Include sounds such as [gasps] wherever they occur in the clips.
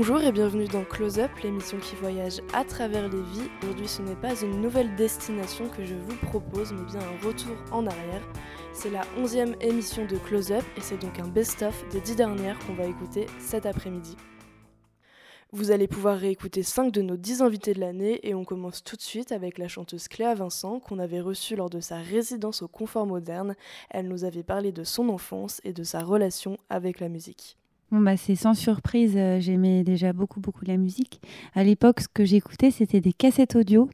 Bonjour et bienvenue dans Close Up, l'émission qui voyage à travers les vies. Aujourd'hui, ce n'est pas une nouvelle destination que je vous propose, mais bien un retour en arrière. C'est la onzième émission de Close Up et c'est donc un best-of des dix dernières qu'on va écouter cet après-midi. Vous allez pouvoir réécouter 5 de nos 10 invités de l'année et on commence tout de suite avec la chanteuse Cléa Vincent qu'on avait reçue lors de sa résidence au Confort Moderne. Elle nous avait parlé de son enfance et de sa relation avec la musique. Bon bah c'est sans surprise, euh, j'aimais déjà beaucoup beaucoup la musique. À l'époque, ce que j'écoutais, c'était des cassettes audio.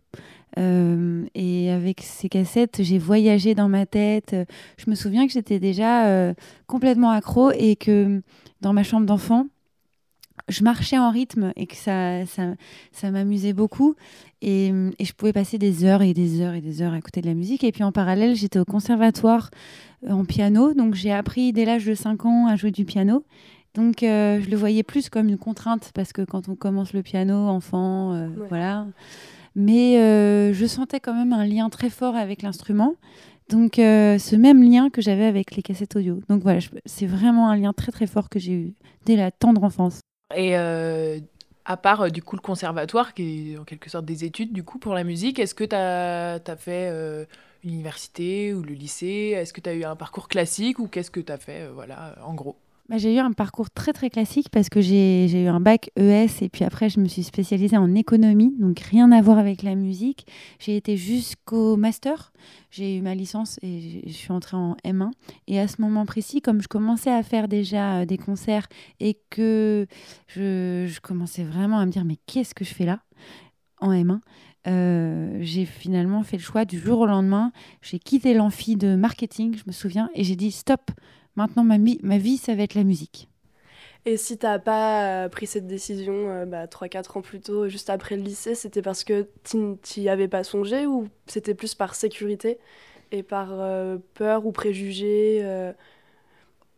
Euh, et avec ces cassettes, j'ai voyagé dans ma tête. Je me souviens que j'étais déjà euh, complètement accro et que dans ma chambre d'enfant, je marchais en rythme et que ça, ça, ça m'amusait beaucoup. Et, et, je pouvais passer des heures et des heures et des heures à écouter de la musique. Et puis en parallèle, j'étais au conservatoire en piano. Donc j'ai appris dès l'âge de 5 ans à jouer du piano. Donc euh, je le voyais plus comme une contrainte parce que quand on commence le piano, enfant, euh, voilà. Mais euh, je sentais quand même un lien très fort avec l'instrument. Donc ce même lien que j'avais avec les cassettes audio. Donc voilà, je- c'est vraiment un lien très très fort que j'ai eu dès la tendre enfance. Et à part du coup le conservatoire, qui est en quelque sorte des études du coup pour la musique, est-ce que tu as, fait l'université ou le lycée? Est-ce que tu as eu un parcours classique ou qu'est-ce que tu as fait voilà, en gros? Bah, j'ai eu un parcours très très classique parce que j'ai eu un bac ES et puis après je me suis spécialisée en économie, donc rien à voir avec la musique. J'ai été jusqu'au master, j'ai eu ma licence et je suis entrée en M1. Et à ce moment précis, comme je commençais à faire déjà euh, des concerts et que je, je commençais vraiment à me dire mais qu'est-ce que je fais là en M1 euh, j'ai finalement fait le choix du jour au lendemain. J'ai quitté l'amphi de marketing, je me souviens, et j'ai dit stop, Maintenant, ma, ma vie, ça va être la musique. Et si t'as pas euh, pris cette décision euh, bah, 3-4 ans plus tôt, juste après le lycée, c'était parce que t'y- avais pas songé ou c'était plus par sécurité et par euh, peur ou préjugés euh,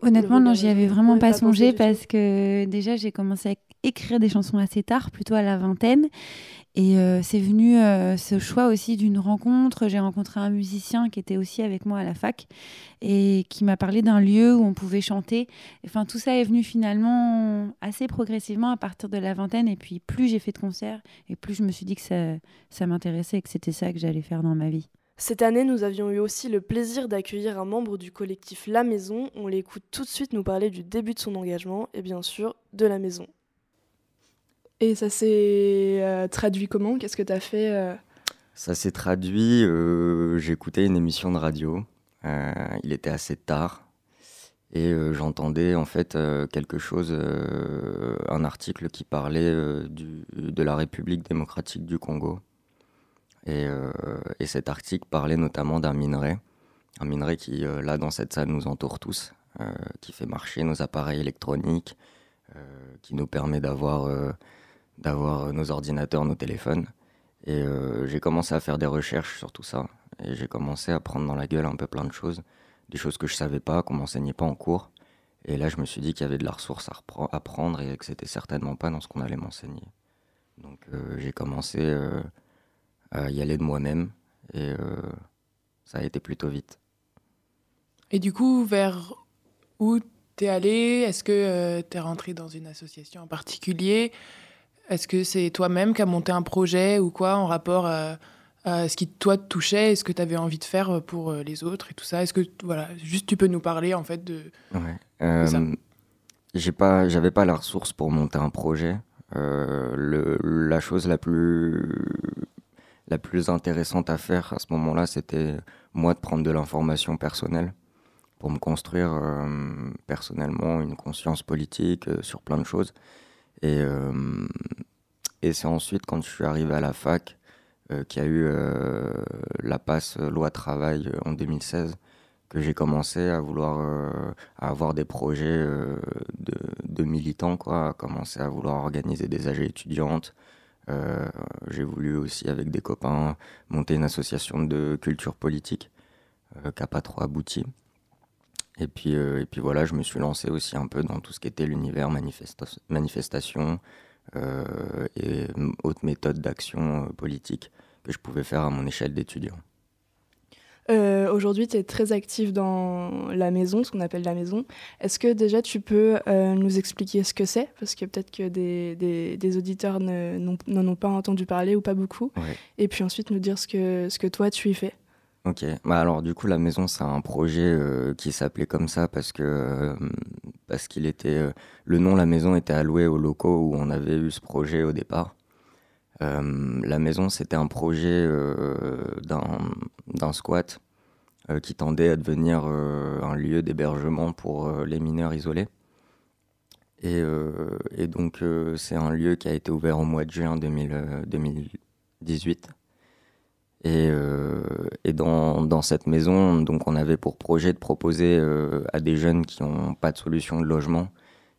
Honnêtement, non, j'y avais vraiment pas songé parce que déjà, j'ai commencé à écrire des chansons assez tard, plutôt à la vingtaine. Et euh, c'est venu euh, ce choix aussi d'une rencontre. J'ai rencontré un musicien qui était aussi avec moi à la fac et qui m'a parlé d'un lieu où on pouvait chanter. Enfin, tout ça est venu finalement assez progressivement à partir de la vingtaine. Et puis, plus j'ai fait de concerts et plus je me suis dit que ça, ça m'intéressait et que c'était ça que j'allais faire dans ma vie. Cette année, nous avions eu aussi le plaisir d'accueillir un membre du collectif La Maison. On l'écoute tout de suite nous parler du début de son engagement et bien sûr de la maison. Et ça s'est euh, traduit comment? Qu'est-ce que tu as fait euh? Ça s'est traduit, euh, j'écoutais une émission de radio, il était assez tard, et j'entendais en fait quelque chose, un article qui parlait de la République démocratique du Congo. Et, et cet article parlait notamment d'un minerai, un minerai qui, là, dans cette salle, nous entoure tous, qui fait marcher nos appareils électroniques, qui nous permet d'avoir d'avoir nos ordinateurs, nos téléphones. Et euh, j'ai commencé à faire des recherches sur tout ça. Et j'ai commencé à prendre dans la gueule un peu plein de choses, des choses que je savais pas, qu'on m'enseignait pas en cours. Et là, je me suis dit qu'il y avait de la ressource à à prendre et que c'était certainement pas dans ce qu'on allait m'enseigner. Donc euh, j'ai commencé euh, à y aller de moi-même et euh, ça a été plutôt vite. Et du coup, vers où t'es allé? Est-ce que euh, t'es rentré dans une association en particulier? Est-ce que c'est toi-même qui as monté un projet ou quoi en rapport à, à ce qui toi te touchait et ce que tu avais envie de faire pour euh, les autres et tout ça? Est-ce que voilà, juste tu peux nous parler en fait de Ouais. Euh, ça? j'ai pas, j'avais pas la ressource pour monter un projet. Euh, le, la chose la plus, la plus intéressante à faire à ce moment-là, c'était moi de prendre de l'information personnelle pour me construire euh, personnellement une conscience politique euh, sur plein de choses. Et, euh, et c'est ensuite quand je suis arrivé à la fac euh, qu'il y a eu euh, la passe loi travail en 2016 que j'ai commencé à vouloir à avoir des projets de, de militants, quoi, à commencer à vouloir organiser des AG étudiantes. J'ai voulu aussi, avec des copains, monter une association de culture politique qui n'a pas trop abouti. Et puis, euh, et puis voilà, je me suis lancé aussi un peu dans tout ce qui était l'univers manifesta- manifestation euh, et autres méthodes d'action euh, politique que je pouvais faire à mon échelle d'étudiant. Euh, aujourd'hui, tu es très active dans la maison, ce qu'on appelle la maison. Est-ce que déjà tu peux euh, nous expliquer ce que c'est? Parce que peut-être que des, des, auditeurs n'en ont pas entendu parler ou pas beaucoup. Et puis ensuite nous dire ce que, ce que toi tu y fais. Ok, bah alors du coup la maison c'est un projet euh, qui s'appelait comme ça parce que parce qu'il était le nom la maison était alloué aux locaux où on avait eu ce projet au départ. Euh, la maison, c'était un projet euh, d'un squat euh, qui tendait à devenir un lieu d'hébergement pour les mineurs isolés. Et, donc, c'est un lieu qui a été ouvert au mois de juin 2018. Et, dans, cette maison, donc on avait pour projet de proposer à des jeunes qui n'ont pas de solution de logement,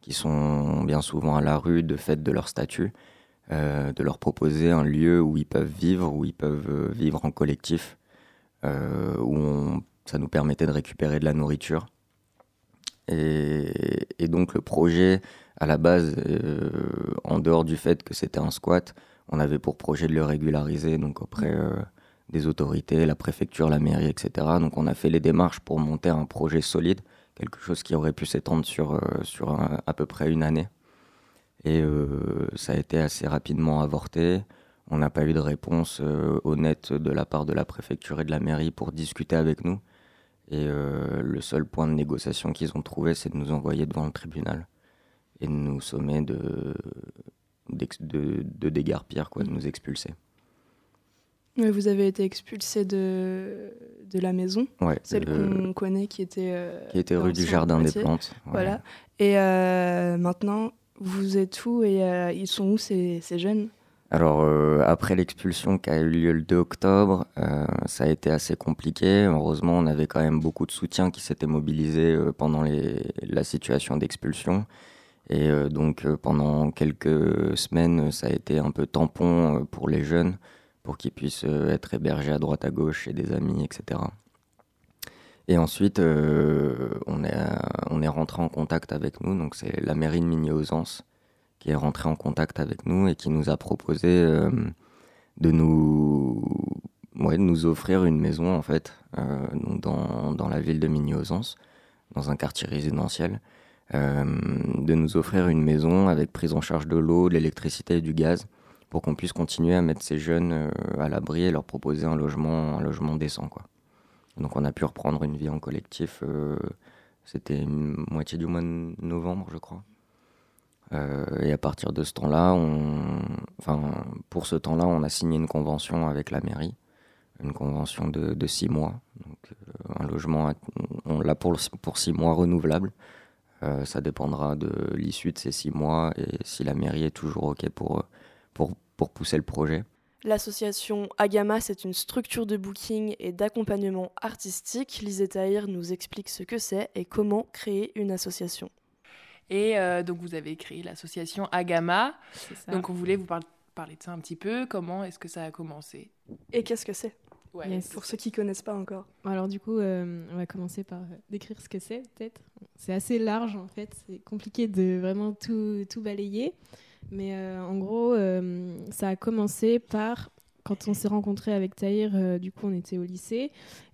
qui sont bien souvent à la rue de fait de leur statut, euh, de leur proposer un lieu où ils peuvent vivre, où ils peuvent euh, vivre en collectif, euh, où ça nous permettait de récupérer de la nourriture. Et, donc le projet, à la base, en dehors du fait que c'était un squat, on avait pour projet de le régulariser donc auprès des autorités, la préfecture, la mairie, etc. Donc on a fait les démarches pour monter un projet solide, quelque chose qui aurait pu s'étendre sur, sur à peu près une année. Et euh, ça a été assez rapidement avorté. On n'a pas eu de réponse euh, honnête de la part de la préfecture et de la mairie pour discuter avec nous. Et euh, le seul point de négociation qu'ils ont trouvé, c'est de nous envoyer devant le tribunal et de nous sommer de, de, quoi, de nous expulser. Vous avez été expulsé de, de la maison, ouais, celle qu'on connaît qui était... qui était rue du Jardin des Plantes. Voilà. Et maintenant, vous êtes où et euh, ils sont où ces, ces jeunes? Alors euh, après l'expulsion qui a eu lieu le 2 octobre, euh, ça a été assez compliqué. Heureusement, on avait quand même beaucoup de soutien qui s'était mobilisé pendant les, la situation d'expulsion. Et donc pendant quelques semaines, ça a été un peu tampon pour les jeunes, pour qu'ils puissent être hébergés à droite à gauche chez des amis, etc. Et ensuite, euh, on, est, on est rentré en contact avec nous. Donc, c'est la mairie de Migny-Ausence qui est rentrée en contact avec nous et qui nous a proposé euh, de, nous, ouais, de nous offrir une maison, en fait, euh, dans, dans, la ville de Migny-Ausence, dans un quartier résidentiel. de nous offrir une maison avec prise en charge de l'eau, de l'électricité et du gaz pour qu'on puisse continuer à mettre ces jeunes à l'abri et leur proposer un logement, un logement décent. Quoi. Donc on a pu reprendre une vie en collectif. Euh, c'était moitié du mois de novembre, je crois. Euh, et à partir de ce temps-là, on... enfin, pour ce temps-là, on a signé une convention avec la mairie, une convention de, six mois. Donc, euh, un logement, on l'a pour, pour six mois renouvelable. ça dépendra de l'issue de ces six mois et si la mairie est toujours OK pour, pour, pour pousser le projet. L'association Agama, c'est une structure de booking et d'accompagnement artistique. Lisette Tahir nous explique ce que c'est et comment créer une association. Et euh, donc vous avez créé l'association Agama. Donc on voulait vous parler de ça un petit peu. Comment est-ce que ça a commencé? Et qu'est-ce que c'est? Pour ceux qui connaissent pas encore. Alors du coup, euh, on va commencer par euh, décrire ce que c'est peut-être. C'est assez large en fait. C'est compliqué de vraiment tout, tout balayer. Mais euh, en gros, euh, ça a commencé par quand on s'est rencontrés avec Tahir, euh, du coup, on était au lycée.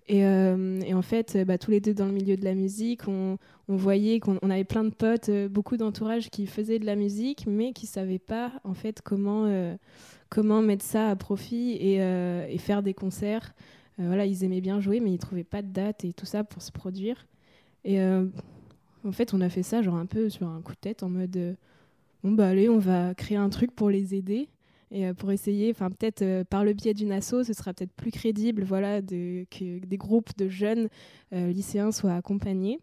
Et, en fait, bah, tous les deux dans le milieu de la musique, on, voyait qu'on avait plein de potes, beaucoup d'entourage qui faisaient de la musique, mais qui ne savaient pas en fait comment, comment mettre ça à profit et, et faire des concerts. voilà, ils aimaient bien jouer, mais ils ne trouvaient pas de date et tout ça pour se produire. Et en fait, on a fait ça genre un peu sur un coup de tête en mode bon bah allez, on va créer un truc pour les aider et euh, pour essayer, enfin peut-être euh, par le biais d'une asso, ce sera peut-être plus crédible, voilà, que des groupes de jeunes euh, lycéens soient accompagnés.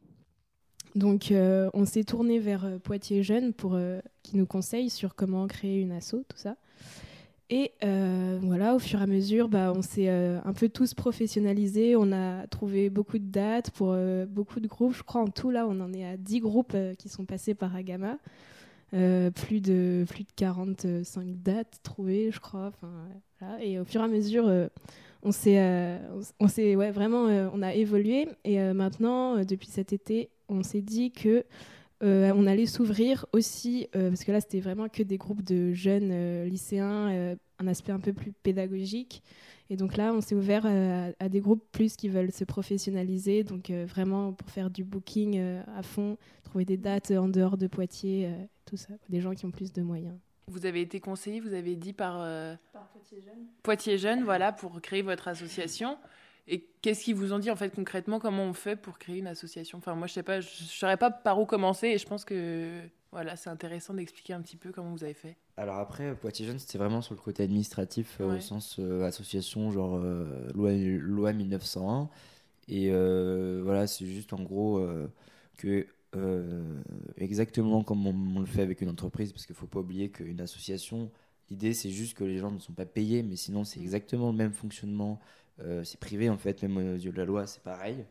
Donc on s'est tourné vers Poitiers Jeunes pour qui nous conseille sur comment créer une asso, tout ça. Et voilà, au fur et à mesure, bah, on s'est un peu tous professionnalisés. On a trouvé beaucoup de dates pour beaucoup de groupes. Je crois en tout, là, on en est à 10 groupes qui sont passés par Agama. Euh, plus, de, plus de 45 dates trouvées, je crois. Et au fur et à mesure, euh, euh, on s'est ouais, vraiment, on a évolué. Et maintenant, depuis cet été, on s'est dit que on allait s'ouvrir aussi, parce que là, c'était vraiment que des groupes de jeunes lycéens, un aspect un peu plus pédagogique. Et donc là, on s'est ouvert à, des groupes plus qui veulent se professionnaliser, donc vraiment pour faire du booking à fond, trouver des dates en dehors de Poitiers, tout ça, des gens qui ont plus de moyens. Vous avez été conseillé, vous avez dit par, par Poitiers Jeunes. Poitiers Jeunes, voilà, pour créer votre association. Et qu'est-ce qu'ils vous ont dit en fait concrètement Comment on fait pour créer une association? Enfin, moi, je sais pas, je ne saurais pas par où commencer. Et je pense que voilà, c'est intéressant d'expliquer un petit peu comment vous avez fait. Alors après, Poitiers Jeunes, c'était vraiment sur le côté administratif, euh, au sens euh, association, genre euh, loi, loi 1901. Et voilà, c'est juste en gros que exactement comme on, le fait avec une entreprise, parce qu'il ne faut pas oublier qu'une association, l'idée c'est juste que les gens ne sont pas payés, mais sinon c'est exactement le même fonctionnement euh, c'est privé en fait, même aux yeux de la loi, c'est pareil.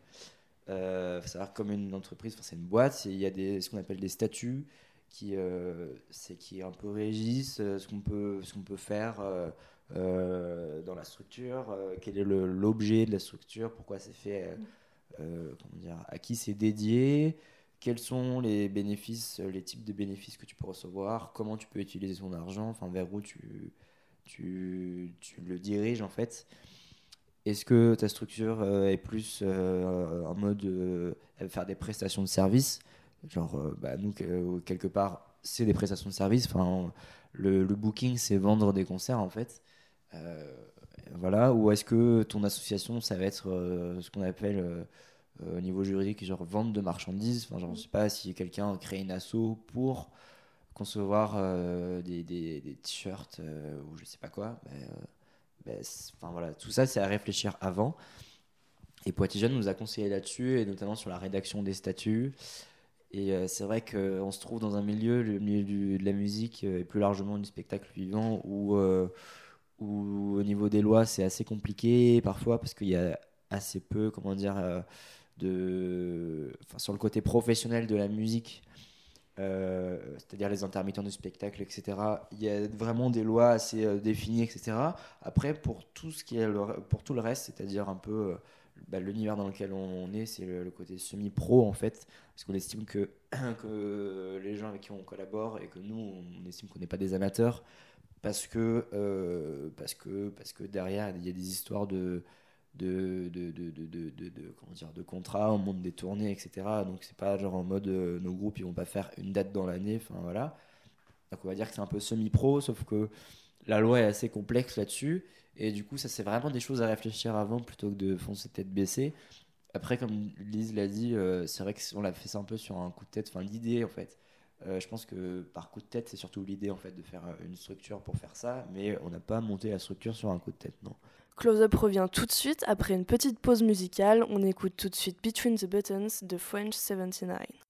Euh, faut savoir comme une entreprise, c'est une boîte, il y a des, ce qu'on appelle des statuts qui, euh, c'est qui un peu régissent euh, ce qu'on peut, ce peut faire dans la structure, quel est l'objet de la structure, pourquoi c'est fait, à qui c'est dédié, quels sont les bénéfices, les types de bénéfices que tu peux recevoir, comment tu peux utiliser ton argent, enfin vers où tu, tu, tu le diriges en fait. Est-ce que ta structure euh, est plus euh, en mode euh, faire des prestations de service Genre, bah, nous, quelque part, c'est des prestations de service. Enfin, le, booking, c'est vendre des concerts, en fait. voilà. Ou est-ce que ton association, ça va être ce qu'on appelle au niveau juridique, genre vente de marchandises Enfin, je sais pas si quelqu'un crée une asso pour concevoir des, des, des t-shirts ou je sais pas quoi. Enfin voilà, tout ça c'est à réfléchir avant. Et Poitiers nous a conseillé là-dessus, et notamment sur la rédaction des statuts. Et euh, c'est vrai qu'on se trouve dans un milieu, le milieu de la musique euh, et plus largement du spectacle vivant, où, euh, où au niveau des lois c'est assez compliqué parfois parce qu'il y a assez peu, comment dire, de, sur le côté professionnel de la musique. Euh, c'est-à-dire les intermittents du spectacle, etc. Il y a vraiment des lois assez euh, définies, etc. Après, pour tout ce qui est pour tout le reste, c'est-à-dire un peu euh, bah, l'univers dans lequel on est, c'est le, côté semi-pro en fait, parce qu'on estime que, [clears throat] que les gens avec qui on collabore et que nous, on estime qu'on n'est pas des amateurs, parce que, parce que, parce que derrière, il y a des histoires de de, de, de, de, comment dire, de contrats, on monte des tournées, etc. Donc c'est pas genre en mode euh, nos groupes ils vont pas faire une date dans l'année, enfin voilà. Donc on va dire que c'est un peu semi-pro, sauf que la loi est assez complexe là-dessus. Et du coup, ça c'est vraiment des choses à réfléchir avant plutôt que de foncer tête baissée. Après, comme Lise l'a dit, euh, c'est vrai qu'on l'a fait ça un peu sur un coup de tête, enfin l'idée en fait. Euh, je pense que par coup de tête, c'est surtout l'idée en fait de faire une structure pour faire ça, mais on n'a pas monté la structure sur un coup de tête, non. Close Up revient tout de suite après une petite pause musicale. On écoute tout de suite Between the Buttons de French 79.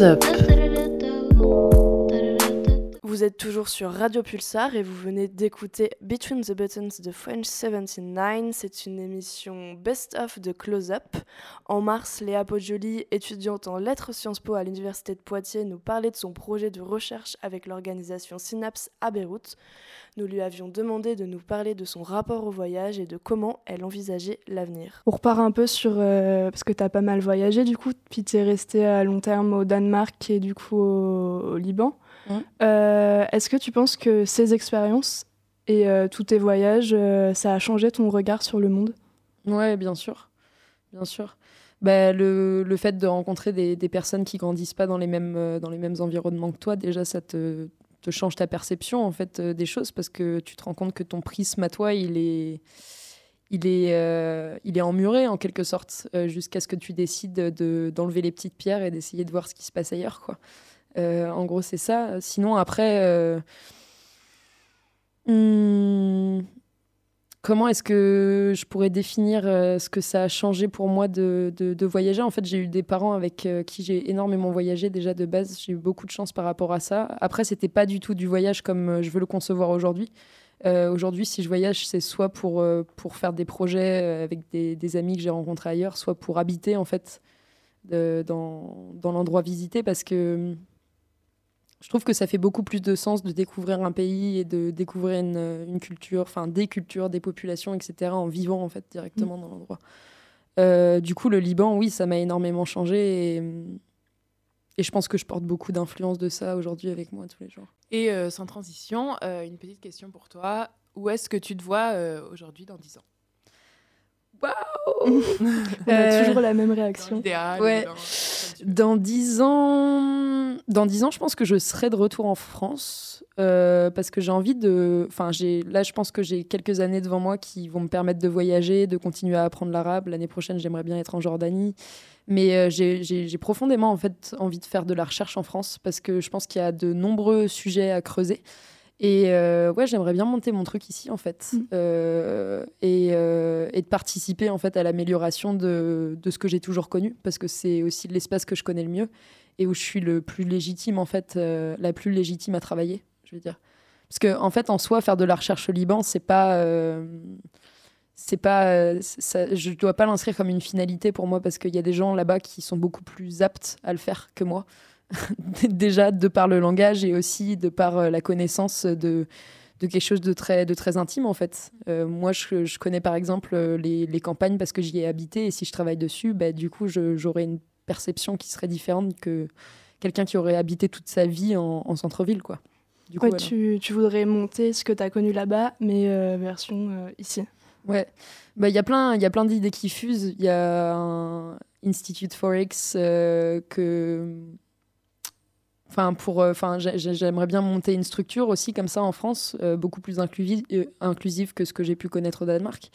Close toujours sur Radio Pulsar et vous venez d'écouter Between the Buttons de French 79. C'est une émission best-of de Close Up. En mars, Léa Poggioli, étudiante en lettres Sciences Po à l'Université de Poitiers, nous parlait de son projet de recherche avec l'organisation Synapse à Beyrouth. Nous lui avions demandé de nous parler de son rapport au voyage et de comment elle envisageait l'avenir. On repart un peu sur... Euh, parce que tu as pas mal voyagé du coup, puis tu es resté à long terme au Danemark et du coup au, Liban. Mmh. Euh, est-ce que tu penses que ces expériences et euh, tous tes voyages, ça a changé ton regard sur le monde? Ouais, bien sûr. Bien sûr. Bah, le, le, fait de rencontrer des, des, personnes qui grandissent pas dans les mêmes, dans les mêmes environnements que toi, déjà, ça te, te change ta perception en fait euh, des choses parce que tu te rends compte que ton prisme à toi il est il est euh, il est emmuré en quelque sorte euh, jusqu'à ce que tu décides de d'enlever les petites pierres et d'essayer de voir ce qui se passe ailleurs quoi en gros c'est ça sinon après hmm, Comment est-ce que je pourrais définir euh, ce que ça a changé pour moi de, de, voyager? En fait, j'ai eu des parents avec euh, qui j'ai énormément voyagé déjà de base. J'ai eu beaucoup de chance par rapport à ça. Après, c'était pas du tout du voyage comme euh, je veux le concevoir aujourd'hui. aujourd'hui, si je voyage, c'est soit pour, pour faire des projets avec des, des amis que j'ai rencontrés ailleurs, soit pour habiter en fait dans, dans l'endroit visité parce que je trouve que ça fait beaucoup plus de sens de découvrir un pays et de découvrir une, culture, enfin des cultures, des populations, etc. en vivant en fait directement mm. dans l'endroit. Euh, du coup, le Liban, oui, ça m'a énormément changé et, et, je pense que je porte beaucoup d'influence de ça aujourd'hui avec moi tous les jours. Et euh, sans transition, euh, une petite question pour toi. Où est-ce que tu te vois aujourd'hui dans 10 ans? Waouh On a toujours la même réaction. Dans ouais. Dans 10 ans, dans 10 ans, je pense que je serai de retour en France euh, parce que j'ai envie de. Enfin, j'ai là, je pense que j'ai quelques années devant moi qui vont me permettre de voyager, de continuer à apprendre l'arabe. L'année prochaine, j'aimerais bien être en Jordanie, mais euh, j'ai profondément en fait envie de faire de la recherche en France parce que je pense qu'il y a de nombreux sujets à creuser. Et euh, ouais, j'aimerais bien monter mon truc ici, en fait, mm. euh, et, euh, et, de participer en fait à l'amélioration de, de, ce que j'ai toujours connu, parce que c'est aussi l'espace que je connais le mieux et où je suis le plus légitime, en fait, la plus légitime à travailler, je veux dire. Parce que en fait, en soi, faire de la recherche au Liban, c'est pas, c'est pas, ça, je dois pas l'inscrire comme une finalité pour moi, parce qu'il y a des gens là-bas qui sont beaucoup plus aptes à le faire que moi. [laughs] déjà de par le langage et aussi de par euh, la connaissance de, de quelque chose de très, de très intime en fait. Euh, moi, je, je, connais par exemple euh, les, les campagnes parce que j'y ai habité et si je travaille dessus, bah, du coup, j'aurais une perception qui serait différente que quelqu'un qui aurait habité toute sa vie en, en centre-ville. quoi. Du coup, tu, tu, voudrais monter ce que tu as connu là-bas, mais version ici. Ouais, bah, il y a plein, y a plein d'idées qui fusent. Il y a un Institute Forex que Enfin, pour, euh, enfin, j'aimerais bien monter une structure aussi comme ça en France, euh, beaucoup plus inclusive, euh, inclusive que ce que j'ai pu connaître au Danemark.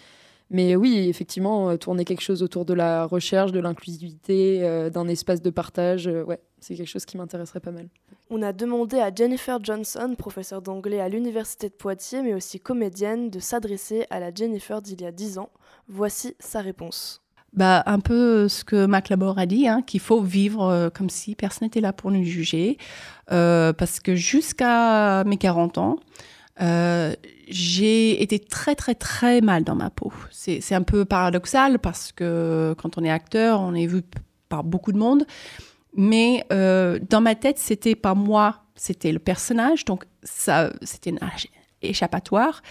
Mais oui, effectivement, tourner quelque chose autour de la recherche, de l'inclusivité, d'un espace de partage, ouais, c'est quelque chose qui m'intéresserait pas mal. On a demandé à Jennifer Johnson, professeure d'anglais à l'Université de Poitiers, mais aussi comédienne, de s'adresser à la Jennifer d'il y a 10 ans. Voici sa réponse bah, un peu ce que Mac Labor a dit, hein, qu'il faut vivre euh, comme si personne n'était là pour nous juger. Euh, parce que jusqu'à mes 40 ans, euh, j'ai été très très très mal dans ma peau. C'est un peu paradoxal parce que quand on est acteur, on est vu par beaucoup de monde. Mais dans ma tête, c'était pas moi, c'était le personnage. Donc ça, c'était échappatoire.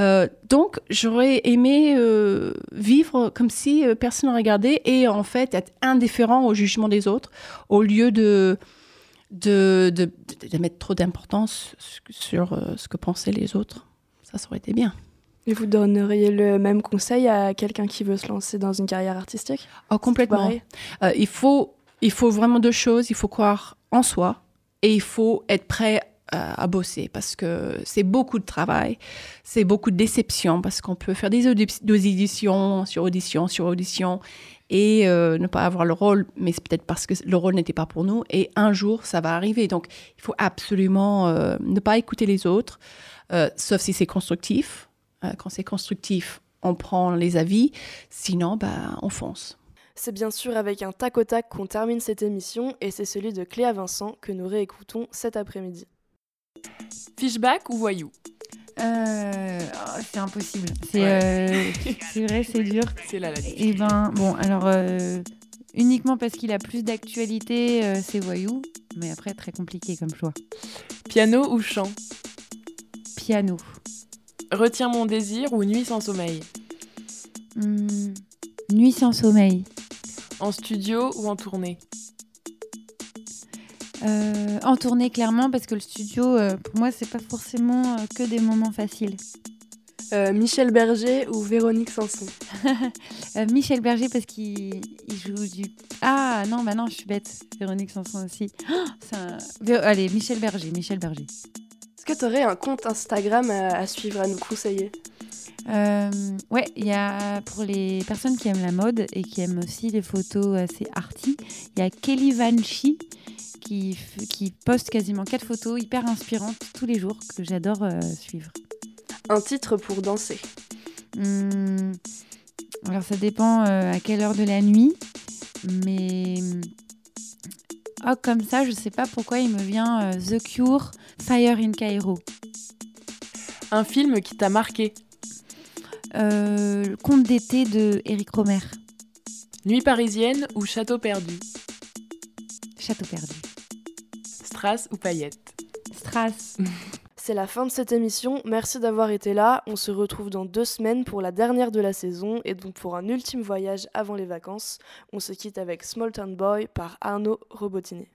Euh, donc, j'aurais aimé euh, vivre comme si euh, personne ne regardait et en fait être indifférent au jugement des autres au lieu de, de, de, de mettre trop d'importance sur ce que pensaient les autres. Ça, ça aurait été bien. Et vous donneriez le même conseil à quelqu'un qui veut se lancer dans une carrière artistique? Oh, complètement. il, faut, il faut vraiment deux choses. Il faut croire en soi et il faut être prêt à, bosser parce que c'est beaucoup de travail, c'est beaucoup de déception parce qu'on peut faire des, auditions sur audition sur audition et euh, ne pas avoir le rôle, mais c'est peut-être parce que le rôle n'était pas pour nous et un jour ça va arriver. Donc il faut absolument euh, ne pas écouter les autres, euh, sauf si c'est constructif. quand c'est constructif, on prend les avis, sinon bah, on fonce. C'est bien sûr avec un tac au tac qu'on termine cette émission et c'est celui de Cléa Vincent que nous réécoutons cet après-midi. Fishback ou voyou euh, oh, c'est impossible. Euh, [laughs] c'est vrai, c'est dur. C'est là la Et eh ben, bon, alors euh, uniquement parce qu'il a plus d'actualité, c'est voyou, mais après très compliqué comme choix. Piano ou chant Piano. Retiens mon désir ou nuit sans sommeil hmm, Nuit sans sommeil. En studio ou en tournée euh, en tournée clairement parce que le studio euh, pour moi c'est pas forcément euh, que des moments faciles. Michel Berger ou Véronique Sanson? [laughs] Michel Berger parce qu'il joue du ah non bah non je suis bête Véronique Sanson aussi. [gasps] Allez Michel Berger Michel Berger. Est-ce que tu aurais un compte Instagram à, suivre à nous conseiller? Ouais, il y a pour les personnes qui aiment la mode et qui aiment aussi les photos assez arty, il y a Kelly Vanchi qui, qui poste quasiment quatre photos hyper inspirantes tous les jours que j'adore euh, suivre. Un titre pour danser hmm, Alors ça dépend euh, à quelle heure de la nuit, mais oh, comme ça, je sais pas pourquoi il me vient euh, The Cure, Fire in Cairo. Un film qui t'a marqué Le Conte d'été de Eric Romer. Nuit parisienne ou Château perdu? Château perdu. Strass ou paillettes Strass. C'est la fin de cette émission. Merci d'avoir été là. On se retrouve dans deux semaines pour la dernière de la saison et donc pour un ultime voyage avant les vacances. On se quitte avec Small Town Boy par Arnaud Robotinet.